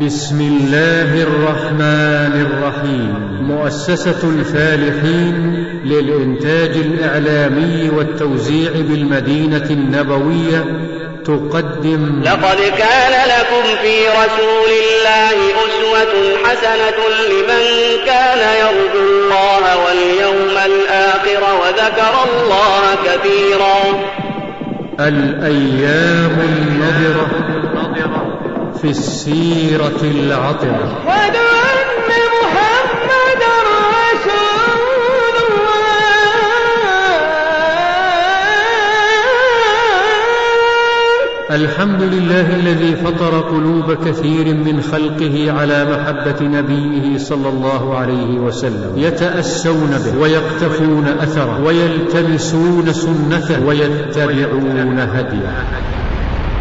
بسم الله الرحمن الرحيم. مؤسسة الفالحين للإنتاج الإعلامي والتوزيع بالمدينة النبوية تقدم. لقد كان لكم في رسول الله أسوة حسنة لمن كان يرجو الله واليوم الآخر وذكر الله كثيرا. الأيام النضرة في السيرة العطرة الحمد لله الذي فطر قلوب كثير من خلقه على محبة نبيه صلى الله عليه وسلم. يتأسون به ويقتفون أثره ويلتمسون سنته ويتبعون هديه.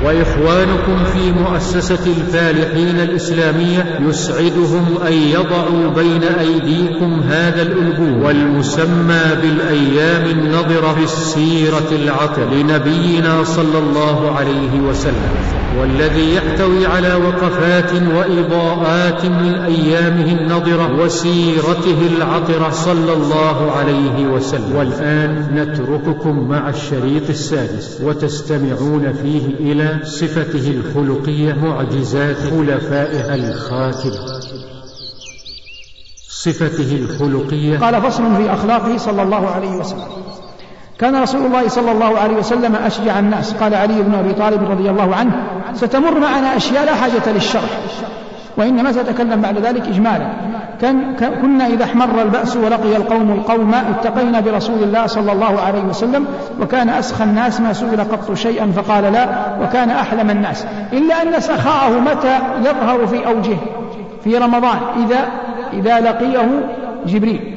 وإخوانكم في مؤسسة الفالحين الإسلامية يسعدهم أن يضعوا بين أيديكم هذا الالبوم والمسمى بالأيام النضره في السيرة العطر لنبينا صلى الله عليه وسلم والذي يحتوي على وقفات وإضاءات من أيامه النضره وسيرته العطرة صلى الله عليه وسلم. والآن نترككم مع الشريط السادس وتستمعون فيه صفته الخلقية معجزات خلفائها الخاتمة صفته الخلقية قال فصل في أخلاقه صلى الله عليه وسلم. كان رسول الله صلى الله عليه وسلم أشجع الناس. قال علي بن أبي طالب رضي الله عنه ستمر معنا أشياء لا حاجة للشرح وإنما سأتكلم بعد ذلك إجمالا. كنا إذا احمر البأس ولقي القوم القوم اتقينا برسول الله صلى الله عليه وسلم وكان أسخى الناس ما سئل قط شيئا فقال لا وكان أحلم الناس. إلا أن سخاءه متى يظهر في أوجه في رمضان إذا إذا لقيه جبريل.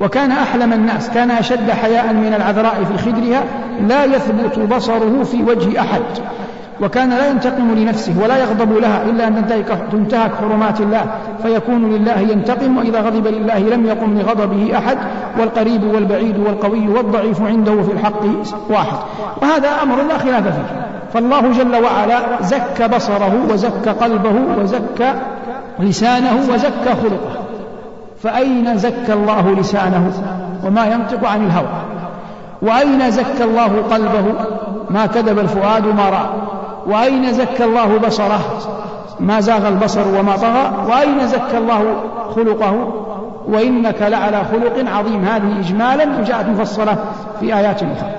وكان أحلم الناس كان أشد حياء من العذراء في خدرها لا يثبت بصره في وجه أحد. وكان لا ينتقم لنفسه ولا يغضب لها إلا أن تنتهك حرمات الله فيكون لله ينتقم وإذا غضب لله لم يقم لغضبه أحد والقريب والبعيد والقوي والضعيف عنده في الحق واحد. وهذا أمر لا خلاف فيه. فالله جل وعلا زكى بصره وزكى قلبه وزكى لسانه وزكى خلقه. فأين زكى الله لسانه؟ وما ينطق عن الهوى. وأين زكى الله قلبه؟ ما كذب الفؤاد ما رأى. وأين زكى الله بصره؟ ما زاغ البصر وما طغى. وأين زكى الله خلقه؟ وإنك لعلى خلق عظيم. هذه إجمالا وجاءت مفصلة في آيات أخرى.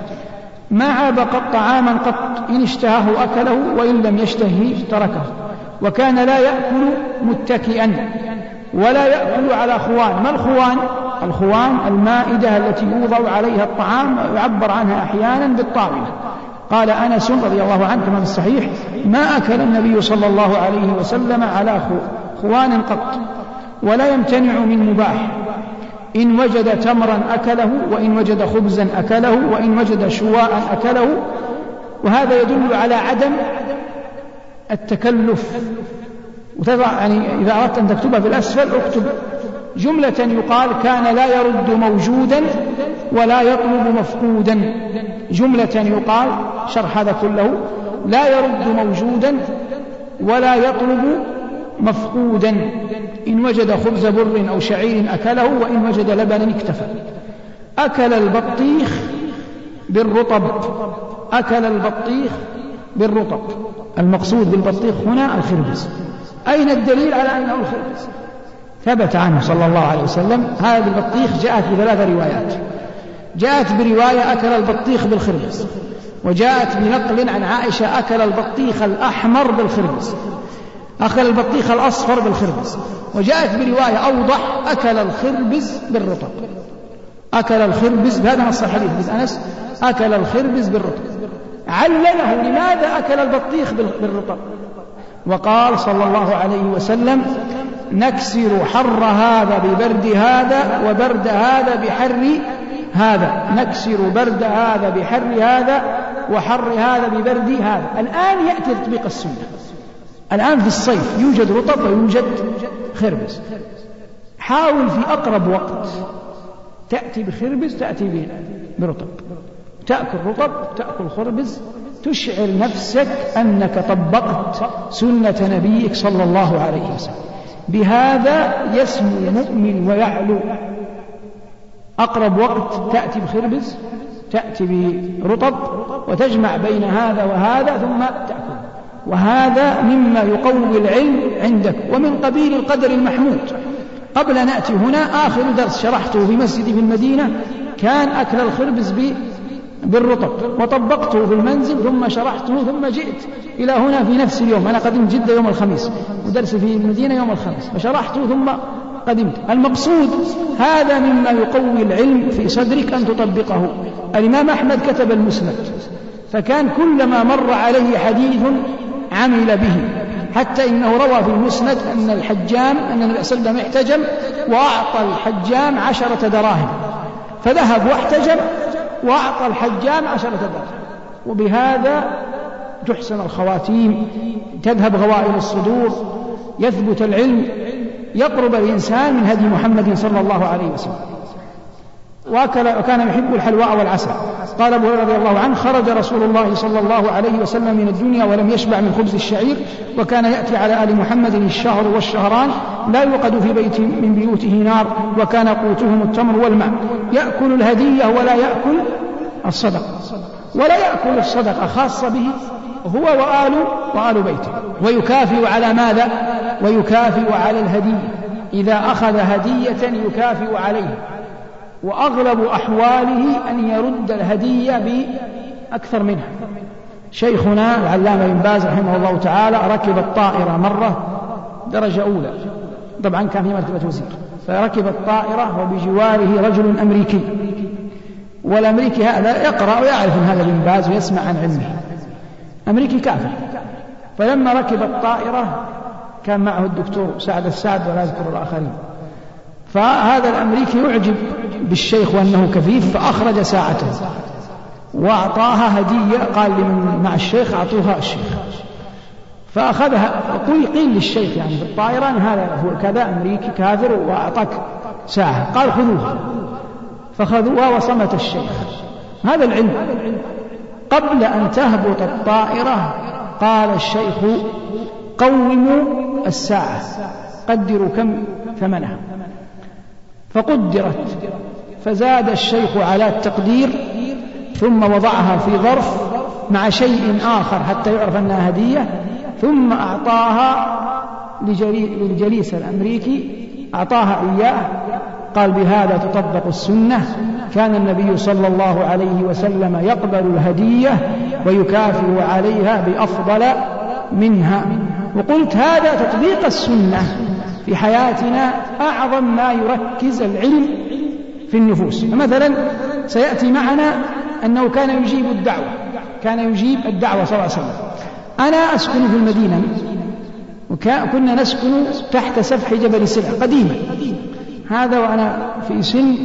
ما عاب قط طعاما قط إن اشتهاه أكله وإن لم يشتهه تركه. وكان لا يأكل متكئا ولا يأكل على خوان. ما الخوان؟ الخوان المائدة التي يوضع عليها الطعام يعبر عنها أحيانا بالطاولة. قال أنس رضي الله عنه كما في الصحيح ما أكل النبي صلى الله عليه وسلم على خوان قط ولا يمتنع من مباح. إن وجد تمرا أكله وإن وجد خبزا أكله وإن وجد شواء أكله. وهذا يدل على عدم التكلف. وتضع يعني إذا أردت أن تكتبها في الأسفل اكتب جملة يقال كان لا يرد موجودا ولا يطلب مفقودا. جملة يقال شرح هذا كله لا يرد موجودا ولا يطلب مفقودا. إن وجد خبز بر أو شعير أكله وإن وجد لبنا اكتفى. أكل البطيخ بالرطب. أكل البطيخ بالرطب. المقصود بالبطيخ هنا الخربز أين الدليل على أنه الخربز ثبت عنه صلى الله عليه وسلم. هذا البطيخ جاءت بثلاث روايات. جاءت برواية أكل البطيخ بالخربز وجاءت بنقل عن عائشة أكل البطيخ الأحمر بالخربز أكل البطيخ الأصفر بالخربز وجاءت برواية أوضح أكل الخربز بالرطب. أكل الخربز بهذا نص الحديث حديث أنس أكل الخربز بالرطب. علله لماذا أكل البطيخ بالرطب. وقال صلى الله عليه وسلم نكسر حر هذا ببرد هذا وبرد هذا بحر هذا نكسر برد هذا بحر هذا وحر هذا ببرد هذا. الآن يأتي تطبيق السنة. الآن في الصيف يوجد رطب ويوجد خربز. حاول في أقرب وقت تأتي بخربز تأتي برطب. تأكل رطب تأكل خربز تشعر نفسك أنك طبقت سنة نبيك صلى الله عليه وسلم. بهذا يسمو المؤمن ويعلو. أقرب وقت تأتي بخربز تأتي برطب وتجمع بين هذا وهذا ثم تأكل. وهذا مما يقوي العلم عندك ومن قبيل القدر المحمود. قبل نأتي هنا آخر درس شرحته في مسجدي في المدينة كان أكل الخربز بالرطب. وطبقته في المنزل ثم شرحته ثم جئت إلى هنا في نفس اليوم. أنا قدمت جدة يوم الخميس ودرسي في المدينة يوم الخميس. فشرحته ثم قدمت. المقصود هذا مما يقوي العلم في صدرك أن تطبقه. الإمام أحمد كتب المسند فكان كلما مر عليه حديث عمل به حتى إنه روى في المسند أن الحجام أن النبي صلى الله عليه وسلم احتجم وأعطى الحجام عشرة دراهم. فذهب واحتجم وأعطى الحجام عشرة دراهم. وبهذا تحسن الخواتيم تذهب غوائل الصدور يثبت العلم يقرب الإنسان من هدي محمد صلى الله عليه وسلم. وأكل وكان يحب الحلواء والعسل. قال أبو هريرة رضي الله عنه خرج رسول الله صلى الله عليه وسلم من الدنيا ولم يشبع من خبز الشعير وكان يأتي على آل محمد الشهر والشهران لا يوقد في بيت من بيوته نار وكان قوتهم التمر والماء. يأكل الهدية ولا يأكل الصدقة ولا يأكل الصدقة خاصة به هو وآل وآل بيته. ويكافئ على ماذا؟ ويكافئ على الهدية إذا أخذ هدية يكافئ عليها وأغلب أحواله أن يرد الهدية بأكثر منها. شيخنا العلامة بن باز رحمه الله تعالى ركب الطائرة مرة درجة أولى. طبعا كان في مرتبة وزير. فركب الطائرة وبجواره رجل أمريكي. والأمريكي هذا يقرأ ويعرف أن هذا بن باز ويسمع عن علمه. أمريكي كافر فلما ركب الطائرة كان معه الدكتور سعد السعد ولا أذكر الآخرين. فهذا الأمريكي يعجب بالشيخ وأنه كفيف فأخرج ساعته وأعطاها هدية قال لمن مع الشيخ أعطوها الشيخ. فأخذها قيل للشيخ يعني في الطائرة أن هذا هو كذا أمريكي كافر وأعطاك ساعة. قال خذوها. فخذوها وصمت الشيخ. هذا العلم. قبل أن تهبط الطائرة قال الشيخ قوموا الساعة قدروا كم ثمنها. فقدرت فزاد الشيخ على التقدير ثم وضعها في ظرف مع شيء آخر حتى يعرف أنها هدية ثم أعطاها للجليس الأمريكي أعطاها إياه قال بهذا تطبق السنة. كان النبي صلى الله عليه وسلم يقبل الهدية ويكافئ عليها بأفضل منها. وقلت هذا تطبيق السنة في حياتنا أعظم ما يركز العلم في النفوس. فمثلا سيأتي معنا أنه كان يجيب الدعوة. كان يجيب الدعوة صلى الله عليه وسلم. أنا أسكن في المدينة. وكنا نسكن تحت سفح جبل سلع قديما. هذا وأنا في سن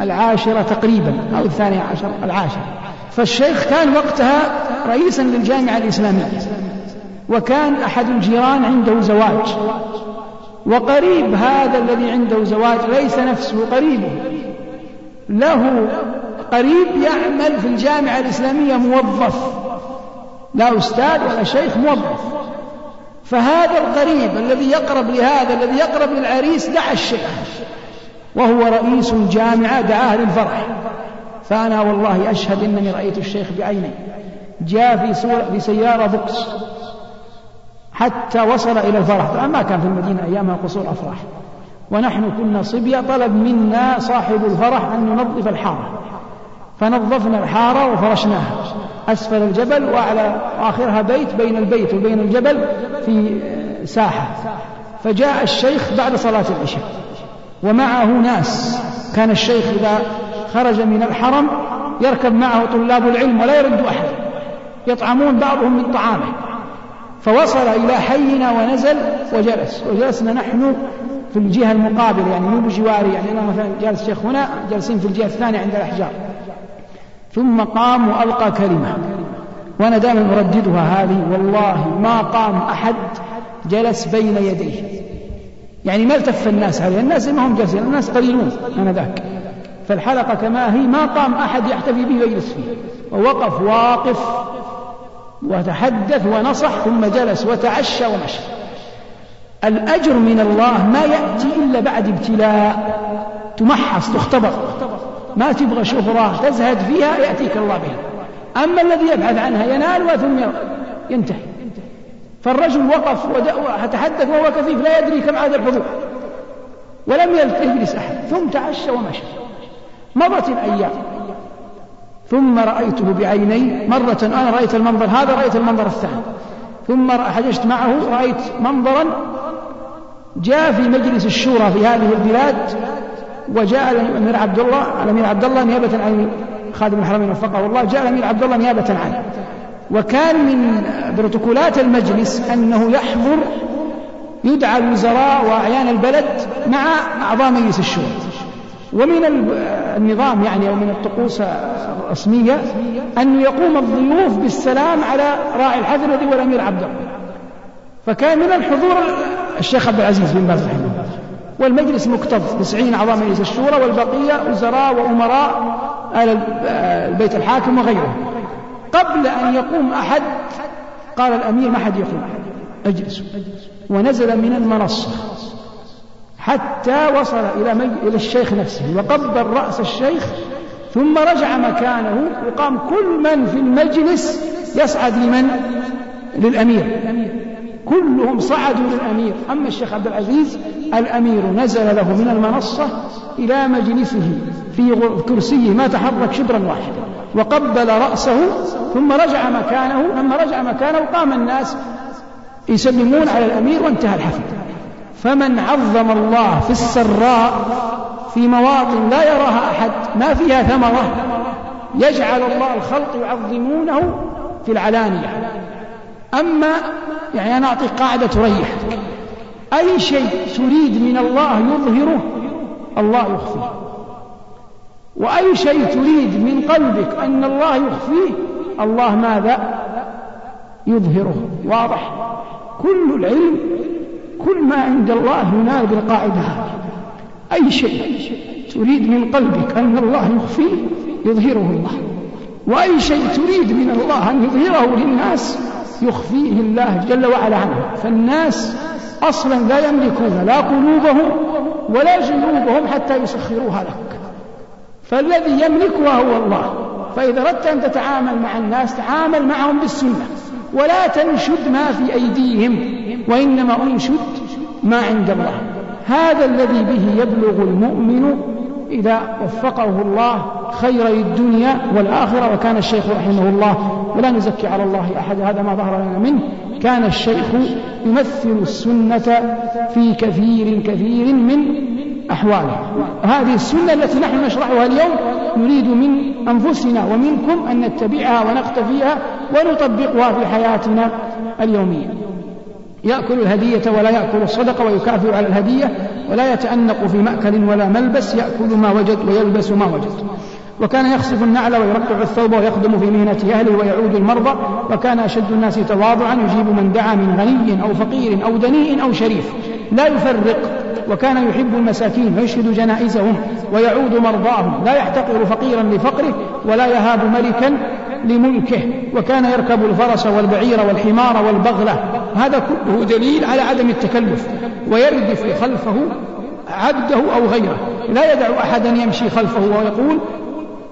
العاشرة تقريبا أو الثانية عشر العاشرة فالشيخ كان وقتها رئيسا للجامعة الإسلامية وكان أحد الجيران عنده زواج. وقريب هذا الذي عنده زواج ليس نفسه قريبه له قريب يعمل في الجامعة الإسلامية موظف لا أستاذ ولا شيخ موظف. فهذا القريب الذي يقرب لهذا الذي يقرب للعريس دعا الشيخ. وهو رئيس الجامعة دعاه للفرح. فأنا والله أشهد أنني رأيت الشيخ بعيني. جاء في, في سيارة بوكس حتى وصل إلى الفرح. طبعا ما كان في المدينة أيامها قصور أفراح. ونحن كنا صبية طلب منا صاحب الفرح أن ننظف الحارة. فنظفنا الحارة وفرشناها. أسفل الجبل وعلى آخرها بيت بين البيت وبين الجبل في ساحة. فجاء الشيخ بعد صلاة العشاء. ومعه ناس. كان الشيخ إذا خرج من الحرم يركب معه طلاب العلم ولا يرد أحد. يطعمون بعضهم من طعامه. فوصل إلى حينا ونزل وجلس. وجلسنا نحن في الجهة المقابلة. يعني مو بجواري. يعني أنا مثلا جالس الشيخ هنا جالسين في الجهة الثانية عند الأحجار. ثم قام وألقى كلمة. وأنا دائما أرددها هذه. والله ما قام أحد جلس بين يديه. يعني ما التف الناس عليه الناس ما هم جالسين الناس قليلون ذاك فالحلقة كما هي ما قام أحد يحتفي به ويجلس فيه. ووقف واقف وتحدث ونصح ثم جلس وتعشى ومشى. الأجر من الله ما يأتي إلا بعد ابتلاء. تمحص تختبر. ما تبغى شهرة تزهد فيها يأتيك الله بها. أما الذي يبحث عنها ينال ثم ينتهي. فالرجل وقف وتحدث وهو كفيف لا يدري كم عاد الحضور ولم يجلس أحد. ثم تعشى ومشى. مضت الأيام. ثم رأيته بعيني مرة أنا رأيت المنظر هذا رأيت المنظر الثاني. ثم حججت معه رأيت منظرا جاء في مجلس الشورى في هذه البلاد وجاء الأمير عبد الله الأمير عبد الله نيابة عن خادم الحرمين وفقه الله جاء الأمير عبد الله نيابة عنه. وكان من بروتوكولات المجلس أنه يحضر يدعى الوزراء وأعيان البلد مع أعضاء مجلس الشورى. ومن النظام يعني أو من الطقوس الرسمية أن يقوم الضيوف بالسلام على راعي الحفل الذي هو الأمير عبد الله. فكان من الحضور الشيخ عبد العزيز بن باز رحمه الله. والمجلس مكتظ تسعين أعضاء مجلس الشورى والبقية وزراء وأمراء آل البيت الحاكم وغيره قبل أن يقوم أحد؟ قال الأمير ما حد يقوم. اجلسوا. ونزل من المنصة. حتى وصل إلى, إلى الشيخ نفسه. وقبل رأس الشيخ ثم رجع مكانه وقام كل من في المجلس يصعد لمن؟ للأمير. كلهم صعدوا للأمير. أما الشيخ عبد العزيز الأمير نزل له من المنصة إلى مجلسه في كرسيه ما تحرك شبرا واحدا وقبل رأسه ثم رجع مكانه لما رجع مكانه قام الناس يسلمون على الأمير وانتهى الحفل. فمن عظم الله في السراء في مواطن لا يراها أحد ما فيها ثمرة يجعل الله الخلق يعظمونه في العلانية. أما يعني أنا أعطيك قاعدة تريحك. أي شيء تريد من الله يظهره الله يخفيه. وأي شيء تريد من قلبك أن الله يخفيه الله ماذا؟ يظهره. واضح؟ كل العلم كل ما عند الله ينال بالقاعدة هذه. أي شيء تريد من قلبك أن الله يخفيه يظهره الله. وأي شيء تريد من الله أن يظهره للناس يخفيه الله جل وعلا عنه. فالناس أصلا لا يملكون لا قلوبهم ولا جنوبهم حتى يسخروها لك. فالذي يملكها هو الله. فإذا أردت أن تتعامل مع الناس تعامل معهم بالسنة. ولا تنشد ما في أيديهم وإنما أنشد ما عند الله. هذا الذي به يبلغ المؤمن إذا وفقه الله خيري الدنيا والآخرة وكان الشيخ رحمه الله ولا نزكي على الله أحد هذا ما ظهر لنا منه كان الشيخ يمثل السنة في كثير كثير من أحواله. هذه السنة التي نحن نشرحها اليوم نريد من أنفسنا ومنكم أن نتبعها ونقتفيها ونطبقها في حياتنا اليومية. يأكل الهدية ولا يأكل الصدقة ويكافئ على الهدية ولا يتأنق في مأكل ولا ملبس يأكل ما وجد ويلبس ما وجد. وكان يخصف النعل ويرقع الثوب ويخدم في مهنة أهله ويعود المرضى وكان أشد الناس تواضعا يجيب من دعا من غني أو فقير أو دنيء أو شريف. لا يفرق. وكان يحب المساكين ويشهد جنائزهم ويعود مرضاهم. لا يحتقر فقيرا لفقره ولا يهاب ملكا لملكه وكان يركب الفرس والبعير والحمار والبغلة. هذا كله دليل على عدم التكلف. ويردف خلفه عبده أو غيره. لا يدع أحدا يمشي خلفه ويقول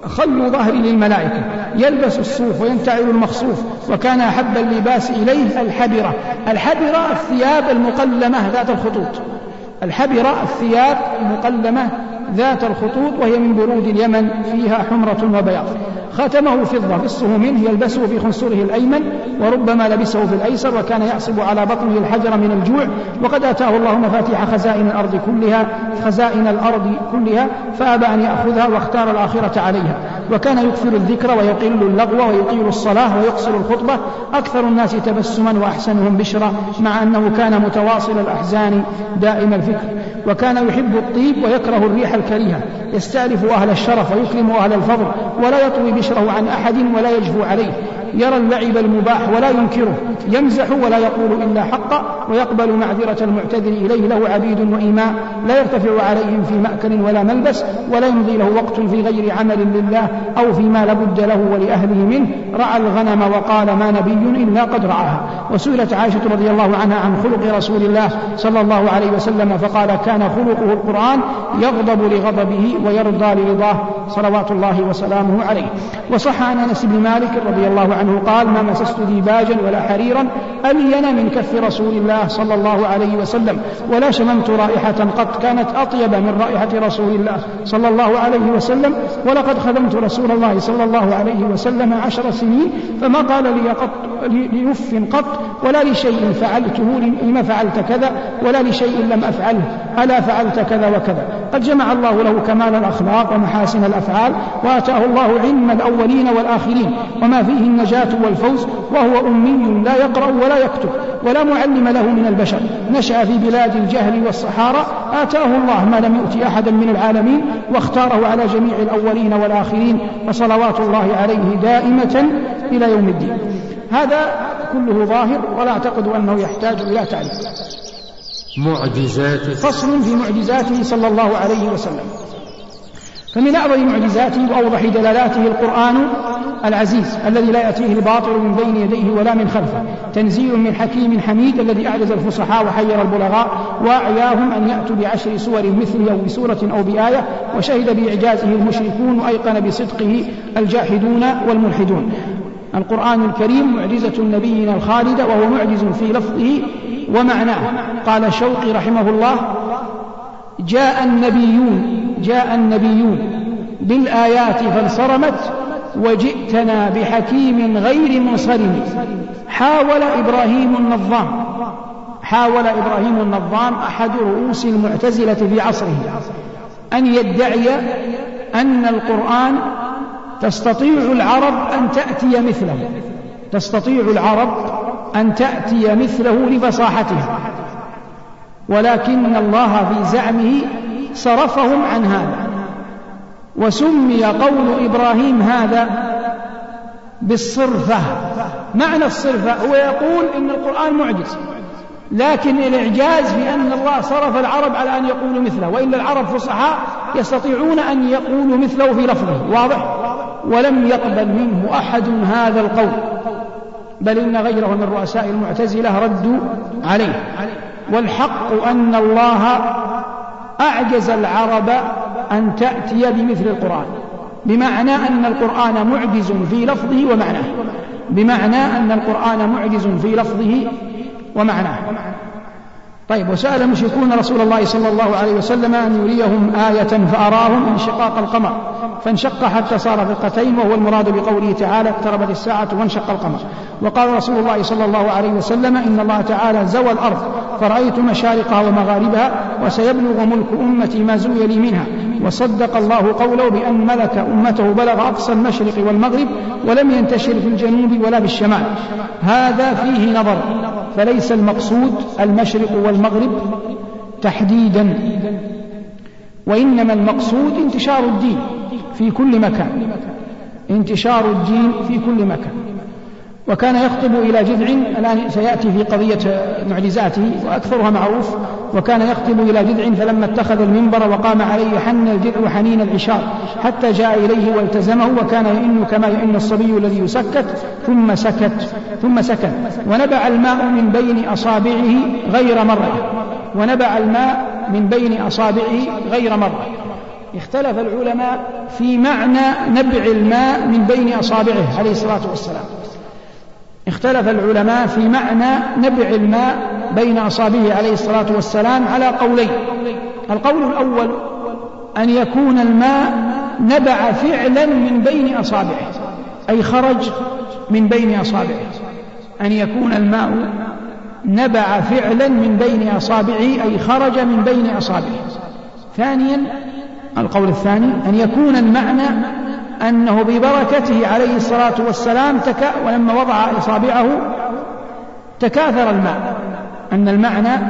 خلوا ظهري للملائكة. يلبس الصوف وينتعل المخصوف وكان أحب اللباس إليه الحبرة. الحبرة الثياب المقلمة ذات الخطوط. الحبرة الثياب المقلمة ذات الخطوط وهي من برود اليمن فيها حمرة وبياض. ختمه فضة قصه منه يلبسه في خنصره الأيمن وربما لبسه في الأيسر وكان يعصب على بطنه الحجر من الجوع. وقد أتاه الله مفاتيح خزائن الأرض كلها خزائن الأرض كلها فأبى أن يأخذها واختار الآخرة عليها. وكان يكثر الذكر ويقل اللغو ويطيل الصلاة ويقصر الخطبة. أكثر الناس تبسما وأحسنهم بشرا مع أنه كان متواصل الأحزان دائم الفكر. وكان يحب الطيب ويكره الريح الكريهة. يستألف أهل الشرف ويكرم أهل الفضل ولا يطوي بشره عن أحد ولا يجفو عليه. يرى اللعب المباح ولا ينكره يمزح ولا يقول إلا حقا ويقبل معذرة المعتذر إليه له عبيد وإيماء لا يرتفع عليهم في مأكل ولا ملبس ولا يمضي له وقت في غير عمل لله أو فيما لابد له ولأهله منه. رعى الغنم وقال ما نبي إلا قد رعاها وسئلت عائشة رضي الله عنها عن خلق رسول الله صلى الله عليه وسلم فقال كان خلقه القرآن يغضب لغضبه ويرضى لرضاه صلوات الله وسلامه عليه. وصح عن أنس بن مالك رضي الله عنه قال ما مسست ديباجا ولا حريرا ألين من كف رسول الله صلى الله عليه وسلم ولا شممت رائحة قط كانت أطيب من رائحة رسول الله صلى الله عليه وسلم ولقد خدمت رسول الله صلى الله عليه وسلم عشر سنين فما قال لي قط ليف قط ولا لشيء فعلته لما فعلت كذا ولا لشيء لم أفعله ألا فعلت كذا وكذا. قد جمع الله له كمال الأخلاق ومحاسن الأفعال وآتاه الله علم الأولين والآخرين وما فيه والفوز وهو أمي لا يقرأ ولا يكتب ولا معلم له من البشر. نشأ في بلاد الجهل والصحارى. آتاه الله ما لم يؤت أحدا من العالمين واختاره على جميع الأولين والآخرين وصلوات الله عليه دائمة إلى يوم الدين. هذا كله ظاهر ولا أعتقد أنه يحتاج إلى تعليم. معجزاته فصل في معجزاته صلى الله عليه وسلم. فمن أعظم معجزاته وأوضح دلالاته القرآن العزيز الذي لا يأتيه الباطل من بين يديه ولا من خلفه. تنزيل من حكيم حميد الذي أعجز الفصحاء وحير البلغاء وأعياهم أن يأتوا بعشر سور مثله أو بسورة أو بآية وشهد بإعجازه المشركون وأيقن بصدقه الجاحدون والملحدون. القرآن الكريم معجزة نبينا الخالدة وهو معجز في لفظه ومعناه. قال شوقي رحمه الله جاء النبيون جاء النبيون بالآيات فانصرمت وجئتنا بحكيم غير منصرم. حاول إبراهيم النظام. حاول إبراهيم النظام أحد رؤوس المعتزلة في عصره. أن يدعي أن القرآن تستطيع العرب أن تأتي مثله. تستطيع العرب أن تأتي مثله لفصاحتها. ولكن الله في زعمه صرفهم عن هذا. وسمي قول إبراهيم هذا بالصرفة. معنى الصرفة هو يقول إن القرآن معجز لكن الإعجاز في أن الله صرف العرب على أن يقولوا مثله وإلا العرب فصحاء يستطيعون أن يقولوا مثله في لفظه. واضح؟ ولم يقبل منه أحد هذا القول. بل إن غيره من رؤساء المعتزلة ردوا عليه. والحق أن الله أعجز العرب أن تأتي بمثل القرآن بمعنى أن القرآن معجز في لفظه ومعناه بمعنى أن القرآن معجز في لفظه ومعناه. طيب وسأل المشركون رسول الله صلى الله عليه وسلم أن يريهم آية فأراهم انشقاق القمر فانشق حتى صار فرقتين وهو المراد بقوله تعالى اقتربت الساعة وانشق القمر. وقال رسول الله صلى الله عليه وسلم إن الله تعالى زوى الأرض فرأيت مشارقها ومغاربها وسيبلغ ملك أمتي ما زوي لي منها. وصدق الله قوله بأن ملك أمته بلغ أقصى المشرق والمغرب ولم ينتشر في الجنوب ولا بالشمال. هذا فيه نظر فليس المقصود المشرق والمغرب تحديدا وإنما المقصود انتشار الدين في كل مكان. انتشار الدين في كل مكان. وكان يخطب إلى جذع الآن سيأتي في قضية معجزاته وأكثرها معروف. وكان يخطب إلى جذع فلما اتخذ المنبر وقام عليه حن الجذع حنين العشار حتى جاء إليه والتزمه وكان يئن كما يئن الصبي الذي يسكت ثم سكت ثم سكت. ونبع الماء من بين أصابعه غير مرة. ونبع الماء من بين أصابعه غير مرة. اختلف العلماء في معنى نبع الماء من بين أصابعه عليه الصلاة والسلام. اختلف العلماء في معنى نبع الماء بين أصابعه عليه الصلاة والسلام على قولين. القول الأول أن يكون الماء نبع فعلا من بين أصابعه أي خرج من بين أصابعه. أن يكون الماء نبع فعلا من بين أصابعه أي خرج من بين أصابعه. ثانيا القول الثاني أن يكون المعنى أنه ببركته عليه الصلاة والسلام تكا ولما وضع إصابعه تكاثر الماء. أن المعنى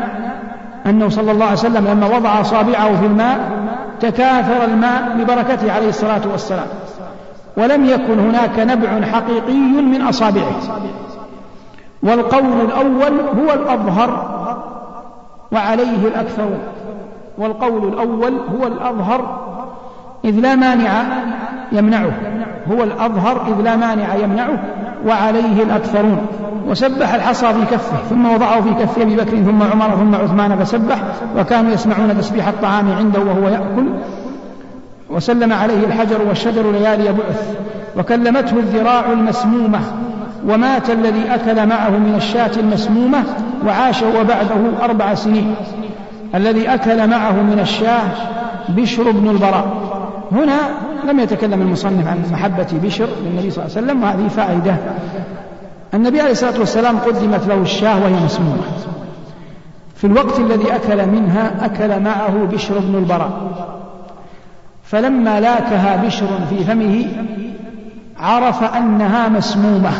أنه صلى الله عليه وسلم لما وضع أصابعه في الماء تكاثر الماء ببركته عليه الصلاة والسلام. ولم يكن هناك نبع حقيقي من أصابعه. والقول الأول هو الأظهر وعليه الأكثرون. والقول الأول هو الأظهر إذ لا مانع يمنعه. هو الأظهر إذ لا مانع يمنعه وعليه الأكثرون. وسبح الحصى في كفه ثم وضعه في كف أبي بكر ثم عمر ثم عثمان فسبح. وكانوا يسمعون تسبيح الطعام عنده وهو يأكل. وسلم عليه الحجر والشجر ليالي بعث. وكلمته الذراع المسمومة. ومات الذي أكل معه من الشاة المسمومة وعاش وبعده أربع سنين. الذي أكل معه من الشاة بشر بن البراء. هنا لم يتكلم المصنف عن محبة بشر للنبي صلى الله عليه وسلم وهذه فائدة. النبي عليه الصلاة والسلام قدمت له الشاة وهي مسمومة في الوقت الذي أكل منها أكل معه بشر بن البراء. فلما لاكها بشر في فمه عرف أنها مسمومة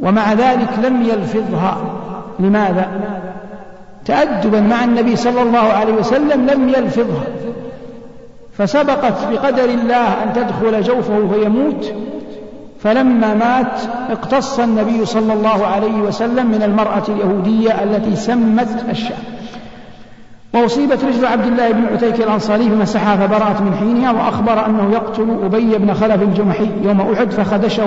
ومع ذلك لم يلفظها. لماذا؟ تأدبا مع النبي صلى الله عليه وسلم لم يلفظها. فسبقت بقدر الله أن تدخل جوفه فيموت فلما مات اقتص النبي صلى الله عليه وسلم من المرأة اليهودية التي سمت الشام وأصيبت رجل عبد الله بن عتيك الأنصاري فمسحها فبرأت من حينها وأخبر أنه يقتل أبي بن خلف الجمحي يوم أحد فخدشه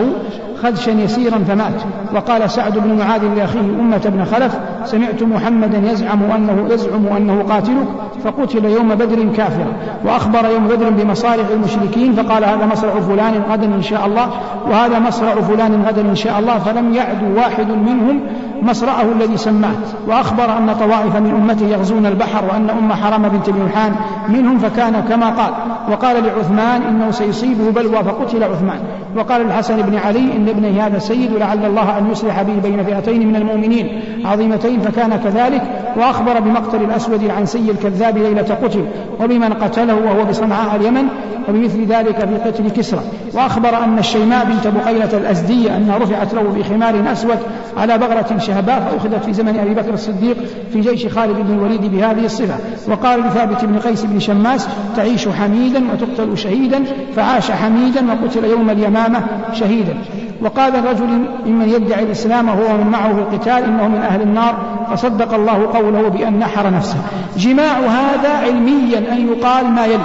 خدشا يسيرا فمات. وقال سعد بن معاذ لأخيه أمة بن خلف سمعت محمدا يزعم أنه يزعم أنه قاتلك. فقتل يوم بدر كافرا. وأخبر يوم بدر بمصارع المشركين فقال هذا مصرع فلان غدا إن شاء الله وهذا مصرع فلان غدا إن شاء الله فلم يعد واحد منهم مصرعه الذي سماه وأخبر أن طوائف من أمته يغزون البحر وأن أم حرام بنت ملحان منهم فكان كما قال وقال لعثمان إنه سيصيبه بلوى فقتل عثمان. وقال للحسن بن علي إن ابني هذا سيد لعل الله أن يصلح به بين فئتين من المؤمنين عظيمتين فكان كذلك. وأخبر بمقتل الأسود العنسي الكذاب ليلة قتل وبمن قتله وهو بصنعاء اليمن وبمثل ذلك في قتل كسرى. وأخبر أن الشيماء بنت بقيلة الأزدية أنها رفعت له بخمار أسود على بغرة شهباء فأخذت في زمن أبي بكر الصديق في جيش خالد بن الوليد بهذه الصفة. وقال لثابت بن قيس بن شماس تعيش حميدا وتقتل شهيدا فعاش حميدا وقتل يوم اليمامة شهيدا. وقال الرجل ممن يدعي الإسلام وهو من معه القتال إنه من أهل النار. فصدق الله قوله بأن نحر نفسه. جماع هذا علميا أن يقال ما يلي.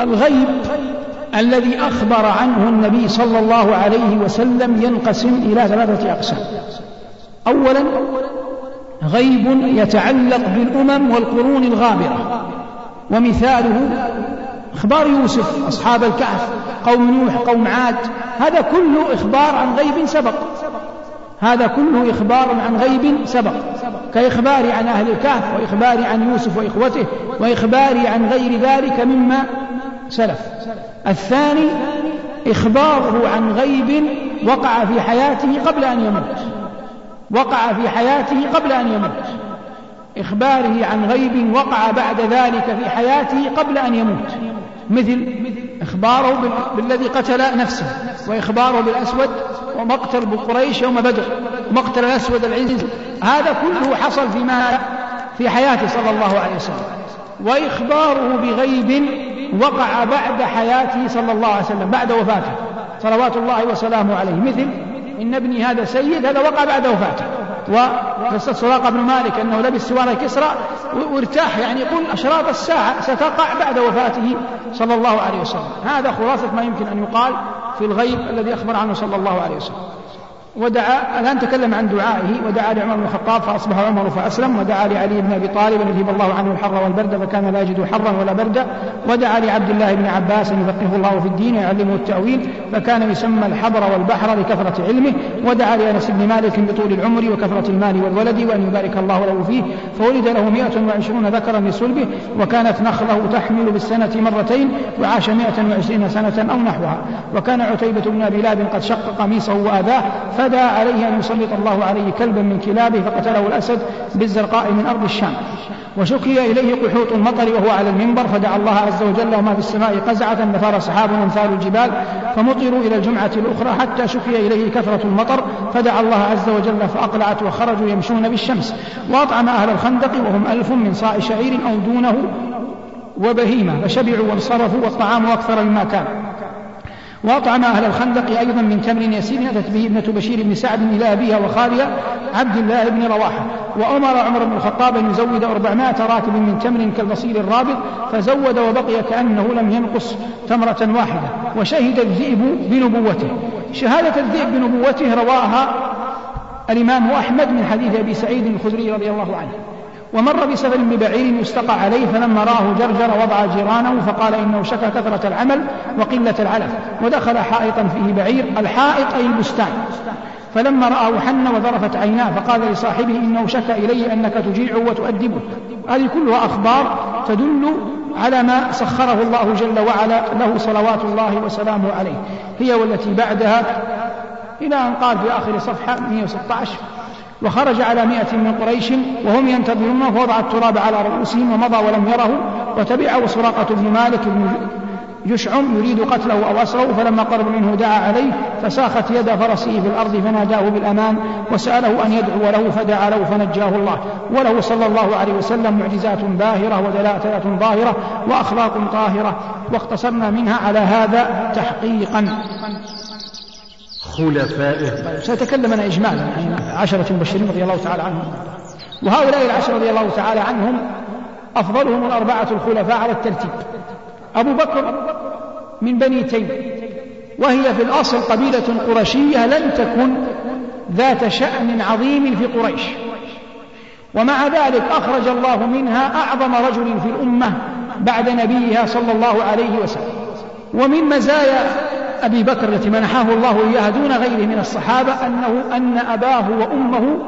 الغيب الذي أخبر عنه النبي صلى الله عليه وسلم ينقسم إلى ثلاثة أقسام. أولا غيب يتعلق بالأمم والقرون الغابرة. ومثاله إخبار يوسف أصحاب الكهف قوم نوح قوم عاد. هذا كله إخبار عن غيب سبق. هذا كله إخبار عن غيب سبق كإخبار عن أهل الكهف وإخبار عن يوسف وإخوته وإخبار عن غير ذلك مما سلف. الثاني إخباره عن غيب وقع في حياته قبل أن يموت. وقع في حياته قبل أن يموت. إخباره عن غيب وقع بعد ذلك في حياته قبل أن يموت. مثل إخباره بالذي قتل نفسه وإخباره بالأسود ومقتل بقريش يوم بدر ومقتل الأسود العز هذا كله حصل فيما في حياته صلى الله عليه وسلم. وإخباره بغيب وقع بعد حياته صلى الله عليه وسلم بعد وفاته. صلوات الله وسلامه عليه. مثل إن ابني هذا سيد هذا وقع بعد وفاته. وقصة سراقة بن مالك أنه لبس سوار كسرى وارتاح يعني يقول أشراط الساعة ستقع بعد وفاته صلى الله عليه وسلم. هذا خلاصة ما يمكن أن يقال في الغيب الذي أخبر عنه صلى الله عليه وسلم. ودعا الآن تكلم عن دعائه ودعا لعمر بن الخطاب فأصبح عمر فأسلم ودعا لعلي بن أبي طالب يذهب الله عنه الحر والبرد فكان لا يجد حرا ولا بردا ودعا لعبد الله بن عباس يفقهه الله في الدين ويعلمه التأويل فكان يسمى الحبر والبحر لكثرة علمه. ودعا لأنس بن مالك بطول العمر وكثرة المال والولد وأن يبارك الله له فيه. فولد له 120 ذكرا لصلبه وكانت نخله تحمل بالسنة مرتين وعاش 120 سنة أو نحوها. وكان عتيبة بن أبي لاب قد شق قميصه وآذاه فدعا عليه أن يسلط الله عليه كلبا من كلابه فقتله الأسد بالزرقاء من أرض الشام. وشكي إليه قحوط المطر وهو على المنبر فدعا الله عز وجل وما في السماء قزعة نفار سحاب أمثال الجبال فمطروا إلى الجمعة الأخرى حتى شكي إليه كثرة المطر فدعا الله عز وجل فأقلعت وخرجوا يمشون بالشمس. وأطعم أهل الخندق وهم ألف من صاع شعير أو دونه وبهيمة فشبعوا وانصرفوا والطعام أكثر مما كان. وأطعم أهل الخندق أيضا من تمر يسير أتت به ابنة بشير بن سعد إلى أبيها وخالها عبد الله بن رواحة. وأمر عمر بن الخطاب أن يزود أربعمائة راكب من تمر كالبصير الرابط فزود وبقي كأنه لم ينقص تمرة واحدة وشهد الذئب بنبوته. شهادة الذئب بنبوته رواها الإمام أحمد من حديث أبي سعيد الخدري رضي الله عنه. ومر بسفر ببعير يستقى عليه فلما راه جرجر وضع جيرانه فقال إنه شكى كثرة العمل وقلة العلف ودخل حائطا فيه بعير الحائط أي البستان. فلما رآه حن وذرفت عيناه فقال لصاحبه إنه شكى إلي أنك تجيعه وتؤدبه. هذه كلها أخبار تدل على ما سخره الله جل وعلا له صلوات الله وسلامه عليه. هي والتي بعدها إلى أن قال في آخر صفحة 116 وخرج على مئة من قريش وهم ينتظرونه فوضع التراب على رؤوسهم ومضى ولم يره وتبعه سراقة بن مالك بن جشعم يريد قتله أو أسره فلما قرب منه دعا عليه فساخت يد فرسه في الأرض فناداه بالأمان وسأله أن يدعو له فدعا له فنجاه الله. وله صلى الله عليه وسلم معجزات باهرة ودلالة ظاهرة وأخلاق طاهرة واقتصرنا منها على هذا تحقيقا. خلفائه. سأتكلم أنا إجمالا عن عشرة المبشرين رضي الله تعالى عنهم. وهؤلاء العشرة رضي الله تعالى عنهم أفضلهم الأربعة الخلفاء على الترتيب. أبو بكر من بني تيم وهي في الأصل قبيلة قرشية لم تكن ذات شأن عظيم في قريش. ومع ذلك أخرج الله منها أعظم رجل في الأمة بعد نبيها صلى الله عليه وسلم. ومن مزايا أبي بكر التي منحه الله إياها دون غيره من الصحابة أنه أن أباه وأمه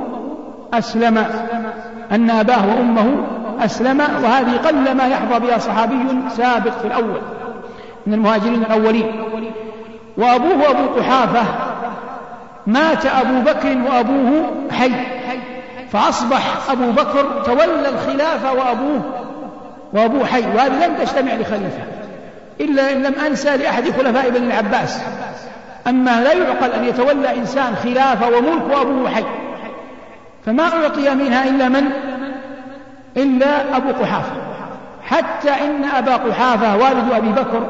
أسلم. أن أباه وأمه أسلم وهذه قل ما يحظى بها صحابي سابق في الأول من المهاجرين الأولين. وأبوه أبو قحافة مات أبو بكر وأبوه حي فأصبح أبو بكر تولى الخلافة وأبوه وأبوه حي وهذه لم تجتمع لخليفة. إلا إن لم أنسى لأحد خلفاء بني العباس. أما لا يعقل أن يتولى إنسان خلافة وملك وأبوه حي فما أعطي منها إلا من؟ إلا أبو قحافة. حتى إن أبا قحافة والد أبي بكر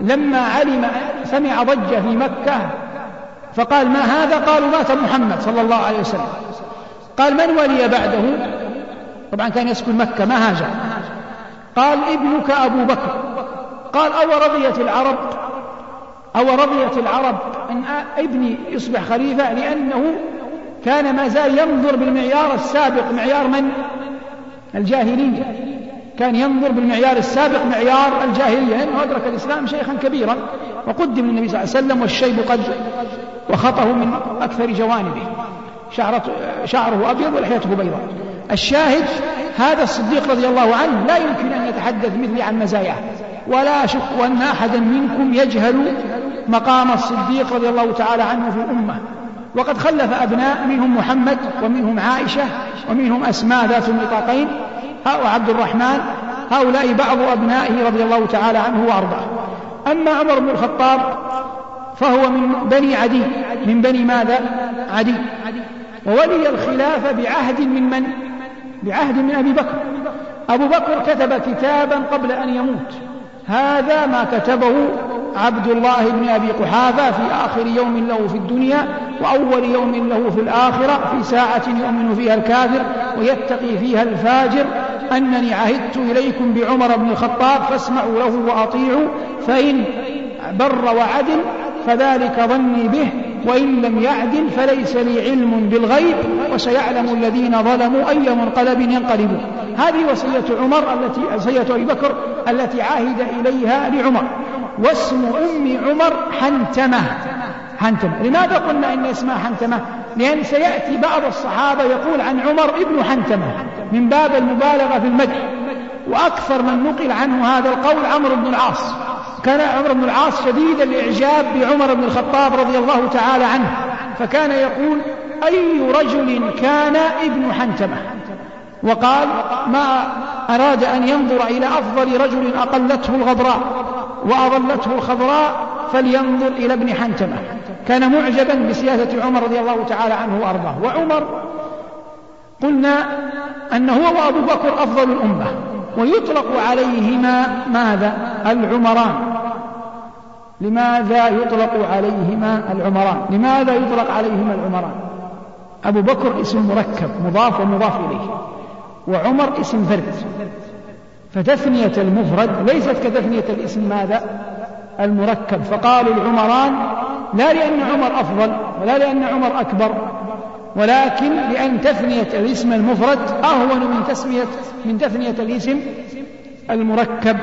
لما علم سمع ضجة في مكة فقال ما هذا؟ قالوا مات محمد صلى الله عليه وسلم. قال من ولي بعده؟ طبعا كان يسكن مكة ما هاجر. قال ابنك أبو بكر. قال أو رضيت العرب؟ أو رضيت العرب؟ أن ابني يصبح خليفة لأنه كان ما زال ينظر بالمعيار السابق معيار من؟ الجاهلية. كان ينظر بالمعيار السابق معيار الجاهلية لأنه أدرك الإسلام شيخا كبيرا وقدم للنبي صلى الله عليه وسلم والشيب قد وخطه من أكثر جوانبه. شعرة شعره أبيض ولحيته بيضاء. الشاهد هذا الصديق رضي الله عنه لا يمكن أن يتحدث مثلي عن مزاياه. ولا أشك أن أحدا منكم يجهل مقام الصديق رضي الله تعالى عنه في الأمة. وقد خلف أبناء منهم محمد ومنهم عائشة ومنهم أسماء ذات النطاقين وعبد الرحمن هؤلاء بعض أبنائه رضي الله تعالى عنه وأرضاه. أما عمر بن الخطاب فهو من بني عدي. من بني ماذا؟ عدي. وولي الخلافة بعهد من من؟ بعهد من أبي بكر. أبو بكر كتب كتابا قبل أن يموت. هذا ما كتبه عبد الله بن أبي قحافة في آخر يوم له في الدنيا وأول يوم له في الآخرة في ساعة يؤمن فيها الكافر ويتقي فيها الفاجر. أنني عهدت إليكم بعمر بن الخطاب فاسمعوا له وأطيعوا فإن بر وعدل فذلك ظني به وإن لم يعدل فليس لي علم بالغيب وسيعلم الذين ظلموا أي منقلب ينقلبون هذه وصية عمر التي وصية أبي بكر التي عاهد إليها لعمر. واسم أم عمر حنتمة. حنتمة. لماذا قلنا إن اسمها حنتمة؟ لأن سيأتي بعض الصحابة يقول عن عمر ابن حنتمة من باب المبالغة في المدح. وأكثر من نقل عنه هذا القول عمرو بن العاص. كان عمرو بن العاص شديد الإعجاب بعمر بن الخطاب رضي الله تعالى عنه. فكان يقول أي رجل كان ابن حنتمة؟ وقال ما أراد أن ينظر إلى أفضل رجل أقلته الغضراء وأظلته الخضراء فلينظر إلى ابن حنتمة. كان معجبا بسياسة عمر رضي الله تعالى عنه وأرضاه. وعمر قلنا أنه هو وأبو بكر أفضل الأمة ويطلق عليهما ماذا؟ العمران. لماذا يطلق عليهما العمران؟ لماذا يطلق عليهما العمران؟ أبو بكر اسم مركب مضاف ومضاف إليه. وعمر اسم فرد. فتثنية المفرد ليست كتثنية الاسم ماذا؟ المركب. فقالوا العمران لا لأن عمر أفضل ولا لأن عمر أكبر ولكن لأن تثنية الاسم المفرد أهون من تسمية من تثنية الاسم المركب.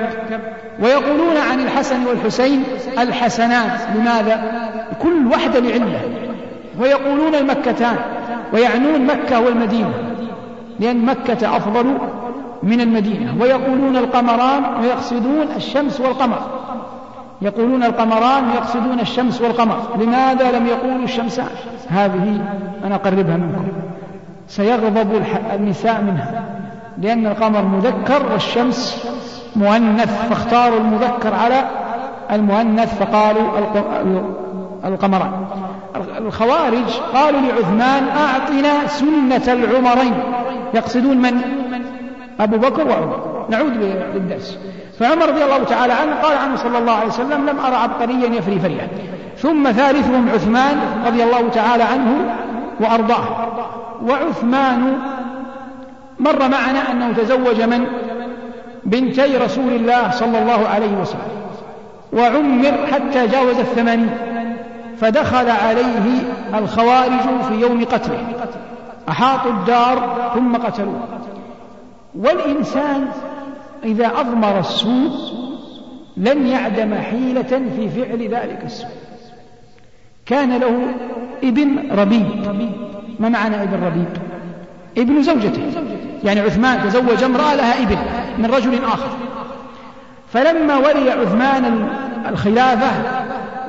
ويقولون عن الحسن والحسين الحسنات. لماذا؟ كل واحدة لعلة. ويقولون المكتان ويعنون مكة والمدينة. لأن مكة أفضل من المدينة. ويقولون القمران ويقصدون الشمس والقمر. يقولون القمران ويقصدون الشمس والقمر. لماذا لم يقولوا الشمسان هذه أنا أقربها منكم. سيغضب النساء منها. لأن القمر مذكر والشمس مؤنث. فاختاروا المذكر على المؤنث فقالوا القمران. الخوارج قالوا لعثمان أعطنا سنة العمرين. يقصدون من؟ أبو بكر وعمر. نعود للدرس. فعمر رضي الله تعالى عنه قال عنه صلى الله عليه وسلم لم أرى عبقريا يفري فريا. ثم ثالثهم عثمان رضي الله تعالى عنه وأرضاه. وعثمان مر معنا أنه تزوج من؟ بنتي رسول الله صلى الله عليه وسلم. وعمر حتى جاوز الثمانين فدخل عليه الخوارج في يوم قتله. أحاطوا الدار ثم قتلوه. والإنسان إذا أضمر السوء لن يعدم حيلة في فعل ذلك السوء. كان له ابن ربيب ما معنى ابن ربيب ابن زوجته. يعني عثمان تزوج امرأة لها ابن من رجل آخر. فلما ولي عثمان الخلافة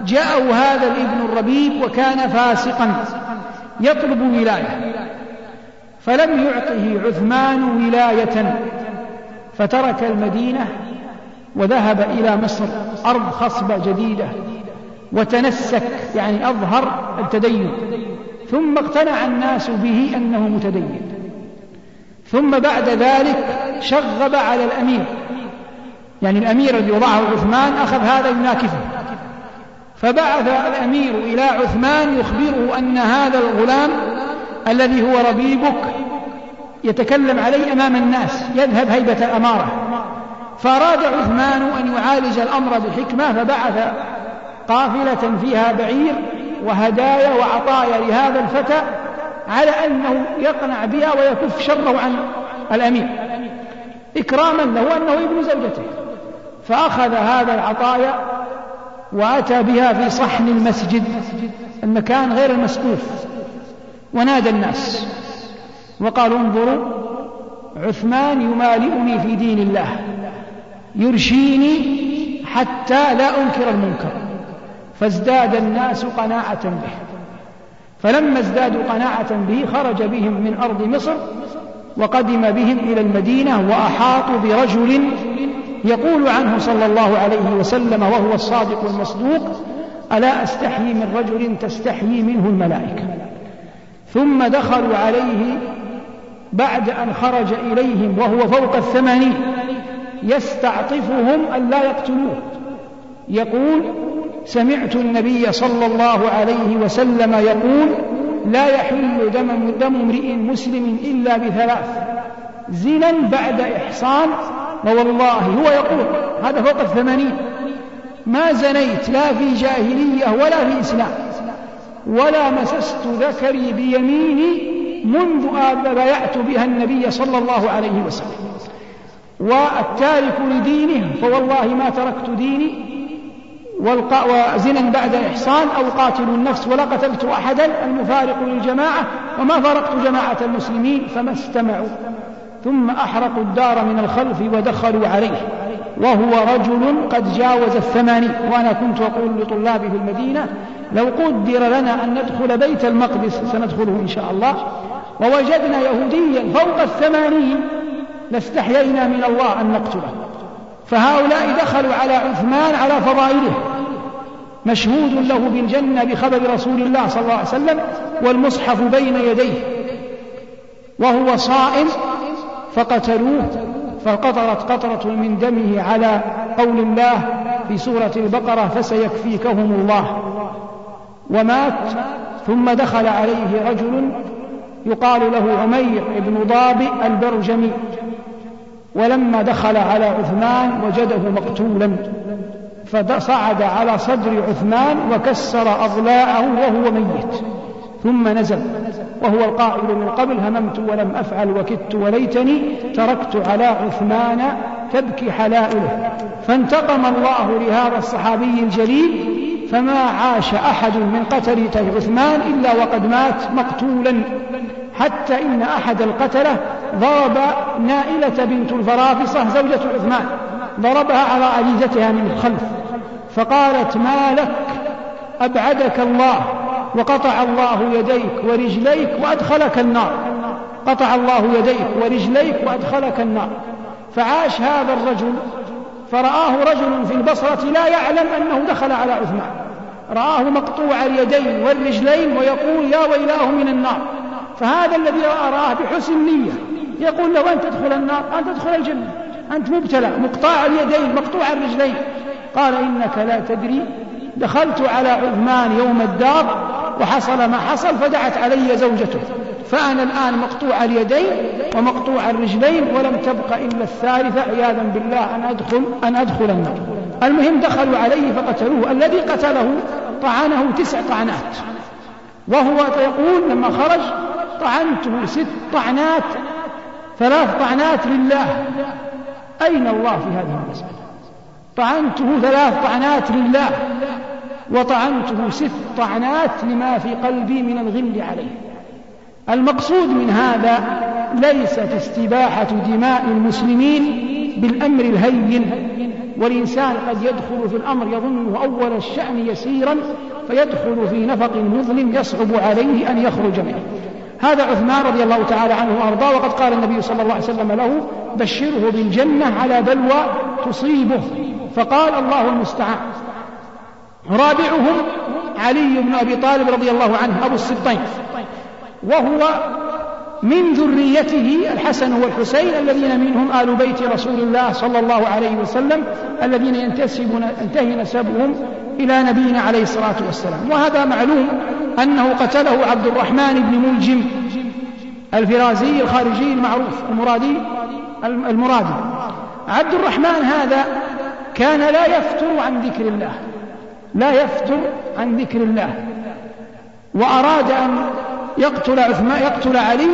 جاءه هذا الابن الربيب وكان فاسقا. يطلب ولاية. فلم يعطه عثمان ولاية فترك المدينة وذهب إلى مصر أرض خصبة جديدة وتنسك يعني أظهر التدين ثم اقتنع الناس به أنه متدين. ثم بعد ذلك شغب على الأمير يعني الأمير الذي وضعه عثمان أخذ هذا يناكفه. فبعث الأمير إلى عثمان يخبره أن هذا الغلام الذي هو ربيبك يتكلم عليه أمام الناس يذهب هيبة الأمارة فأراد عثمان أن يعالج الأمر بحكمة فبعث قافلة فيها بعير وهدايا وعطايا لهذا الفتى على أنه يقنع بها ويكف شره عن الأمير. إكراما له أنه ابن زوجته. فأخذ هذا العطايا وأتى بها في صحن المسجد المكان غير المسقوف ونادى الناس وقالوا انظروا عثمان يمالئني في دين الله يرشيني حتى لا أنكر المنكر فازداد الناس قناعة به فلما ازدادوا قناعة به خرج بهم من أرض مصر وقدم بهم إلى المدينة وأحاطوا برجل يقول عنه صلى الله عليه وسلم وهو الصادق المصدوق ألا أستحيي من رجل تستحيي منه الملائكة؟ ثم دخلوا عليه بعد أن خرج إليهم وهو فوق الثمانين. يستعطفهم أن لا يقتلوه. يقول سمعت النبي صلى الله عليه وسلم يقول لا يحل دم دم امرئ مسلم إلا بثلاث. زنا بعد إحصان؟ ووالله هو يقول هذا فوق الثمانين. ما زنيت لا في جاهلية ولا في إسلام. ولا مسست ذكري بيميني منذ بايعت بها النبي صلى الله عليه وسلم. والتارك لدينه فوالله ما تركت ديني وزنا بعد إحصان أو قاتل النفس ولا قتلت أحدا المفارق للجماعة وما فارقت جماعة المسلمين فما استمعوا. ثم أحرقوا الدار من الخلف ودخلوا عليه. وهو رجل قد جاوز الثمانين وأنا كنت أقول لطلابي في المدينة لو قدر لنا أن ندخل بيت المقدس سندخله إن شاء الله ووجدنا يهوديا فوق الثمانين لاستحيينا من الله أن نقتله. فهؤلاء دخلوا على عثمان على فضائله. مشهود له بالجنة بخبر رسول الله صلى الله عليه وسلم والمصحف بين يديه. وهو صائم فقتلوه فقطرت قطرة من دمه على قول الله في سورة البقرة فسيكفيكهم الله. ومات ثم دخل عليه رجل يقال له عمير بن ضابئ البرجمي. ولما دخل على عثمان وجده مقتولا فصعد على صدر عثمان وكسر أضلاعه وهو ميت. ثم نزل وهو القائل من قبل هممت ولم أفعل وكدت وليتني تركت على عثمان تبكي حلائله. فانتقم الله لهذا الصحابي الجليل فما عاش أحد من قتلة عثمان إلا وقد مات مقتولا. حتى إن أحد القتلة ضرب نائلة بنت الفرافصة زوجة عثمان. ضربها على عزيزتها من الخلف. فقالت ما لك؟ أبعدك الله وقطع الله يديك ورجليك وأدخلك النار. قطع الله يديك ورجليك وأدخلك النار. فعاش هذا الرجل. فرآه رجل في البصرة لا يعلم أنه دخل على عثمان. رآه مقطوع اليدين والرجلين ويقول يا ويلاه من النار. فهذا الذي رآه بحسن نية يقول له أن تدخل النار أن تدخل الجنة. أنت مبتلى مقطاع اليدين مقطوع الرجلين. قال إنك لا تدري دخلت على عثمان يوم الدار وحصل ما حصل فدعت علي زوجته. فأنا الآن مقطوع اليدين ومقطوع الرجلين ولم تبق إلا الثالثة عياذا بالله أن أدخل أن أدخل النار. المهم دخلوا عليه فقتلوه الذي قتله طعنه تسع طعنات. وهو يقول لما خرج طعنته ست طعنات ثلاث طعنات لله. أين الله في هذه المسألة؟ طعنته ثلاث طعنات لله وطعنته ست طعنات لما في قلبي من الغل عليه. المقصود من هذا ليست استباحة دماء المسلمين بالأمر الهين والإنسان قد يدخل في الأمر يظنه أول الشأن يسيرا فيدخل في نفق مظلم يصعب عليه أن يخرج منه. هذا عثمان رضي الله تعالى عنه وأرضاه وقد قال النبي صلى الله عليه وسلم له بشره بالجنة على بلوى تصيبه. فقال الله المستعان. رابعهم علي بن أبي طالب رضي الله عنه أبو السبطين. وهو من ذريته الحسن والحسين الذين منهم آل بيت رسول الله صلى الله عليه وسلم الذين ينتسبون ينتهي نسبهم إلى نبينا عليه الصلاة والسلام. وهذا معلوم أنه قتله عبد الرحمن بن ملجم الفرازي الخارجي المعروف المرادي المرادي. عبد الرحمن هذا كان لا يفتر عن ذكر الله. لا يفتر عن ذكر الله. وأراد أن يقتل عثمان يقتل علي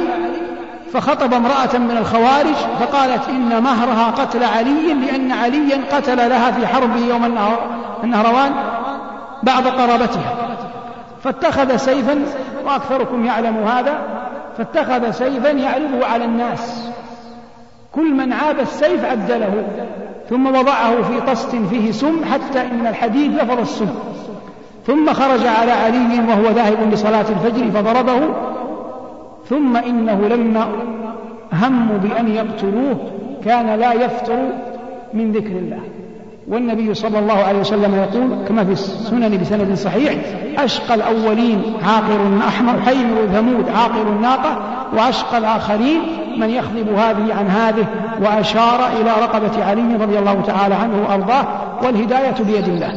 فخطب امرأة من الخوارج فقالت إن مهرها قتل علي لأن عليا قتل لها في حرب يوم النهروان بعض قرابتها. فاتخذ سيفا وأكثركم يعلم هذا فاتخذ سيفا يعرضه على الناس. كل من عاب السيف عدله ثم وضعه في طست فيه سم حتى إن الحديد لفظ السم. ثم خرج على علي وهو ذاهب لصلاة الفجر فضربه ثم إنه لما هموا بأن يقتلوه كان لا يفتر من ذكر الله. والنبي صلى الله عليه وسلم يقول كما في السنن بسند صحيح أشقى الأولين عاقر أحمر حيمر ثمود عاقر الناقة وأشقى الآخرين من يخضب هذه عن هذه وأشار إلى رقبة علي رضي الله تعالى عنه وأرضاه والهداية بيد الله.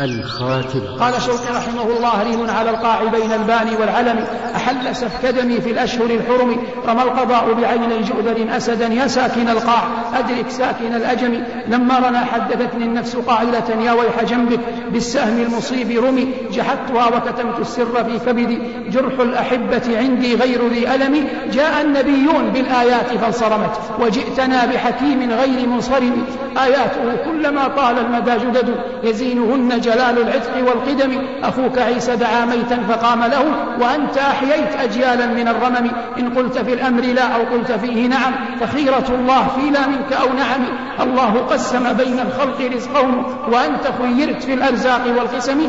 الخاتم. قال شوقي رحمه الله ريم على القاع بين الباني والعلم. أحل سفك دمي في الأشهر الحرم. رمى القضاء بعين جؤذر أسدا. يا ساكن القاع أدرك ساكن الأجم. لما رنا حدثتني النفس قائلة يا ويح جنبك. بالسهم المصيب رمي. جحدتها وكتمت السر في كبدي جرح الأحبة عندي غير ذي ألم. جاء النبيون بالآيات فانصرمت. وجئتنا بحكيم غير منصرم. آياته كلما طال المدى جدد يزينهن جلال العتق والقدم. أخوك عيسى دعا ميتا فقام له وأنت أحييت أجيالا من الرمم. إن قلت في الأمر لا أو قلت فيه نعم فخيرة الله في لا منك أو نعم. الله قسم بين الخلق رزقهم وأنت خيرت في الأرزاق والقسم.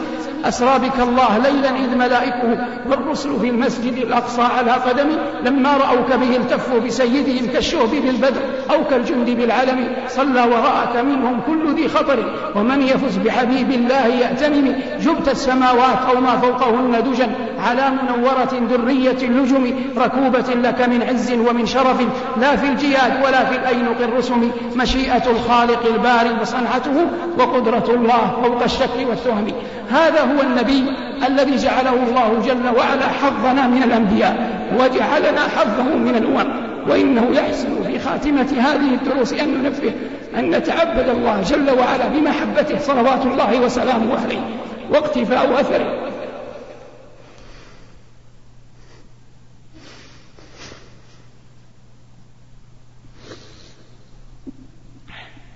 أسرى بك الله ليلا إذ ملائكه والرسل في المسجد الأقصى على قدم لما رأوك به التفوا بسيدهم كالشهب بالبدر أو كالجند بالعلم صلى وراءك منهم كل ذي خطر ومن يفز بحبيب الله يأتمم جبت السماوات أو ما فوقهن دجا على منورة درية اللجم ركوبة لك من عز ومن شرف لا في الجياد ولا في الأينق الرسم مشيئة الخالق الباري وصنعته وقدرة الله فوق الشك والتهم. هذا هو النبي الذي جعله الله جل وعلا حظنا من الأنبياء وجعلنا حظه من الأمم. وإنه يحسن في خاتمة هذه الدروس أن ننبه أن نتعبد الله جل وعلا بمحبته صلوات الله وسلامه عليه واقتفاء أثره.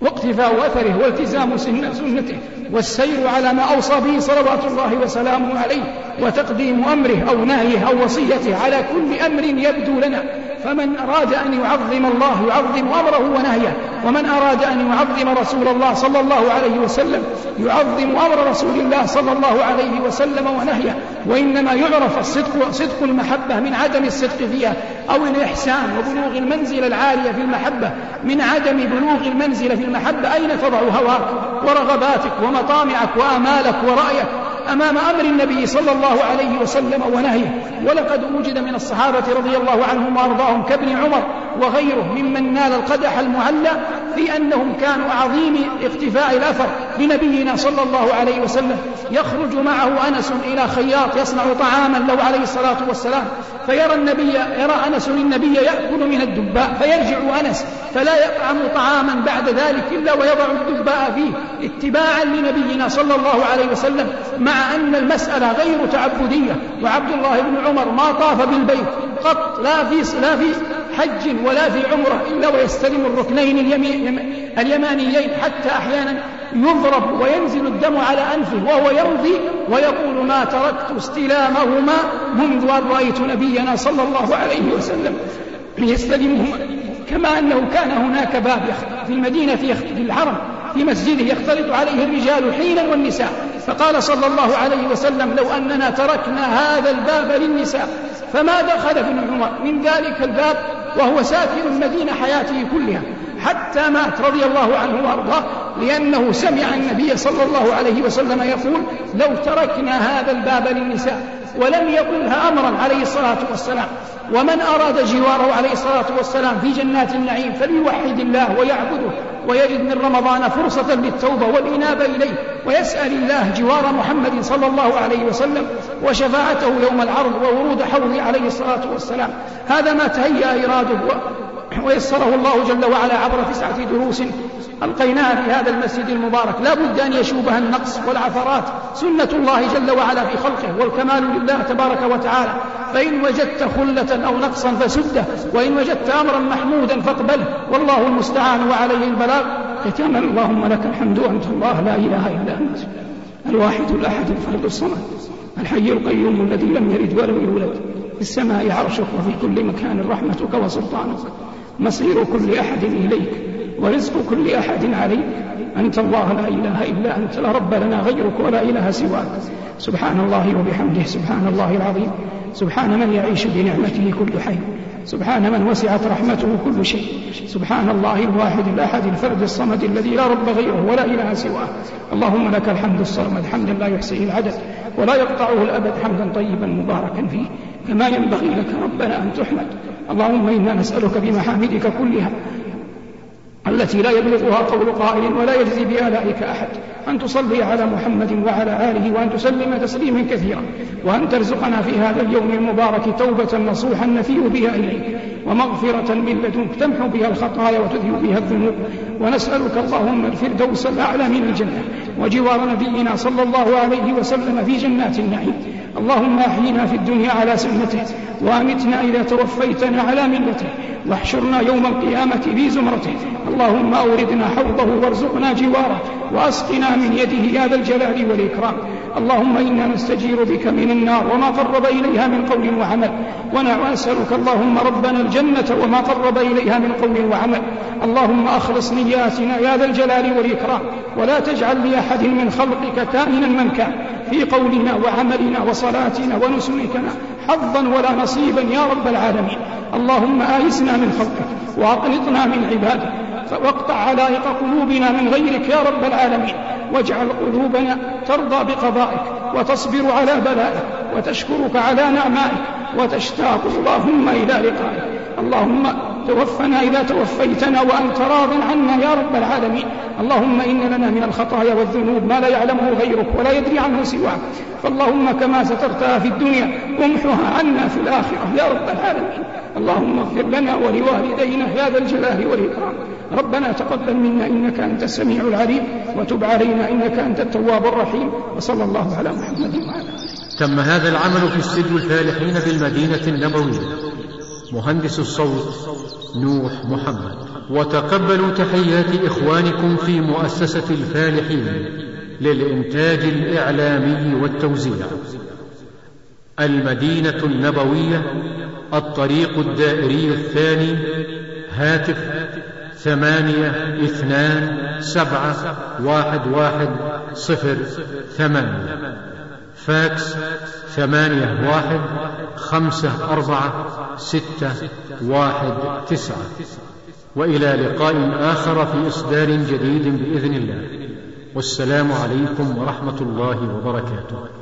واقتفاء أثره والتزام سنته. والسير على ما أوصى به صلوات الله وسلامه عليه وتقديم أمره أو نهيه أو وصيته على كل أمر يبدو لنا. فمن أراد أن يعظم الله يعظم أمره ونهيه ومن أراد أن يعظم رسول الله صلى الله عليه وسلم يعظم أمر رسول الله صلى الله عليه وسلم ونهيه. وإنما يعرف الصدق صدق المحبة من عدم الصدق فيها أو الإحسان وبلوغ المنزلة العالية في المحبة. من عدم بلوغ المنزلة في المحبة أين تضع هواك ورغباتك ومطامعك وآمالك ورأيك أمام أمر النبي صلى الله عليه وسلم ونهيه. ولقد وجد من الصحابة رضي الله عنهم وأرضاهم كابن عمر وغيره ممن نال القدح المعلى في أنهم كانوا عظيم اقتفاء الأثر بنبينا صلى الله عليه وسلم. يخرج معه أنس إلى خياط يصنع طعاما له عليه الصلاة والسلام. فيرى النبي يرى أنس النبي يأكل من الدباء فيرجع أنس فلا يطعم طعاما بعد ذلك إلا ويضع الدباء فيه اتباعا لنبينا صلى الله عليه وسلم. مع أن المسألة غير تعبدية وعبد الله بن عمر ما طاف بالبيت قط لا في لا في حج ولا في عمرة إلا ويستلم الركنين اليمانيين حتى أحيانا يضرب وينزل الدم على أنفه وهو يمضي ويقول ما تركت استلامهما منذ أن رأيت نبينا صلى الله عليه وسلم ليستلمهما كما أنه كان هناك باب في المدينة في الحرم في مسجده يختلط عليه الرجال حينا والنساء. فقال صلى الله عليه وسلم لو أننا تركنا هذا الباب للنساء فما دخل ابن عمر. من ذلك الباب وهو ساكن المدينة حياته كلها حتى مات رضي الله عنه وأرضاه لأنه سمع النبي صلى الله عليه وسلم يقول لو تركنا هذا الباب للنساء ولم يقلها أمرا عليه الصلاة والسلام. ومن أراد جواره عليه الصلاة والسلام في جنات النعيم فليوحد الله ويعبده ويجد من رمضان فرصة للتوبة والإنابة إليه ويسأل الله جوار محمد صلى الله عليه وسلم وشفاعته يوم العرض وورود حوضه عليه الصلاة والسلام. هذا ما تهيأ إراده ويسره الله جل وعلا عبر تسعة دروس ألقيناها في هذا المسجد المبارك. لا بد أن يشوبها النقص والعثرات. سنة الله جل وعلا في خلقه والكمال لله تبارك وتعالى. فإن وجدت خلة أو نقصا فسده وإن وجدت أمرا محمودا فاقبله. والله المستعان وعليه البلاغ. ختاما اللهم لك الحمد أنت الله لا إله إلا أنت. الواحد الأحد الفرد الصمد. الحي القيوم الذي لم يلد ولم يولد. في السماء عرشك وفي كل مكان رحمتك وسلطانك. مصير كل أحد إليك ورزق كل أحد عليك. أنت الله لا إله إلا أنت لا رب لنا غيرك ولا إله سواك. سبحان الله وبحمده سبحان الله العظيم. سبحان من يعيش بنعمته كل حي. سبحان من وسعت رحمته كل شيء. سبحان الله الواحد الأحد الفرد الصمد الذي لا رب غيره ولا إله سواه اللهم لك الحمد الصمد حمدا لا يحصيه العدد ولا يقطعه الأبد حمدا طيبا مباركا فيه. كما ينبغي لك ربنا أن تحمد. اللهم إنا نسألك بمحامدك كلها التي لا يبلغها قول قائل ولا يجزي بآلائك أحد أن تصلي على محمد وعلى آله وأن تسلم تسليما كثيرا وأن ترزقنا في هذا اليوم المبارك توبة نصوحا نفيء بها إليك ومغفرة من لدنك تمحو بها الخطايا وتذهب بها الذنوب ونسألك اللهم الفردوس الأعلى من الجنة وجوار نبينا صلى الله عليه وسلم في جنات النعيم. اللهم أحينا في الدنيا على سنته وأمتنا إذا توفيتنا على ملته واحشرنا يوم القيامة في زمرته. اللهم أوردنا حوضه وارزقنا جواره وأسقنا من يده يا ذا الجلال والإكرام. اللهم إنا نستجير بك من النار وما قرب إليها من قول وعمل. ونسألك اللهم ربنا الجنة وما قرب إليها من قول وعمل. اللهم أخلص نياتنا يا ذا الجلال والإكرام. ولا تجعل لأحد من خلقك كائنا من كان. في قولنا وعملنا وصلاتنا ونسكنا حظا ولا نصيبا يا رب العالمين. اللهم آيسنا من خلقك وأقلطنا من عبادك واقطع علائق قلوبنا من غيرك يا رب العالمين. واجعل قلوبنا ترضى بقضائك وتصبر على بلائك وتشكرك على نعمائك وتشتاق اللهم إلى لقائك. اللهم توفنا إذا توفيتنا وأنت راض عنا يا رب العالمين. اللهم إن لنا من الخطايا والذنوب ما لا يعلمه غيرك ولا يدري عنه سواك. فاللهم كما سترتها في الدنيا امحها عنا في الآخرة يا رب العالمين. اللهم اغفر لنا ولوالدينا يا ذا الجلال والإكرام. ربنا تقبل منا إنك أنت السميع العليم وتب علينا إنك أنت التواب الرحيم. وصلى الله على محمد وعلى آله. تم هذا العمل في استديو الفالحين بالمدينة النبوية. مهندس الصوت نوح محمد. وتقبلوا تحيات إخوانكم في مؤسسة الفالحين للإنتاج الإعلامي والتوزيع. المدينة النبوية الطريق الدائري الثاني هاتف ثمانية اثنان سبعة واحد واحد صفر ثمانية. فاكس ثمانية واحد خمسة أربعة ستة واحد تسعة. وإلى لقاء آخر في إصدار جديد بإذن الله. والسلام عليكم ورحمة الله وبركاته.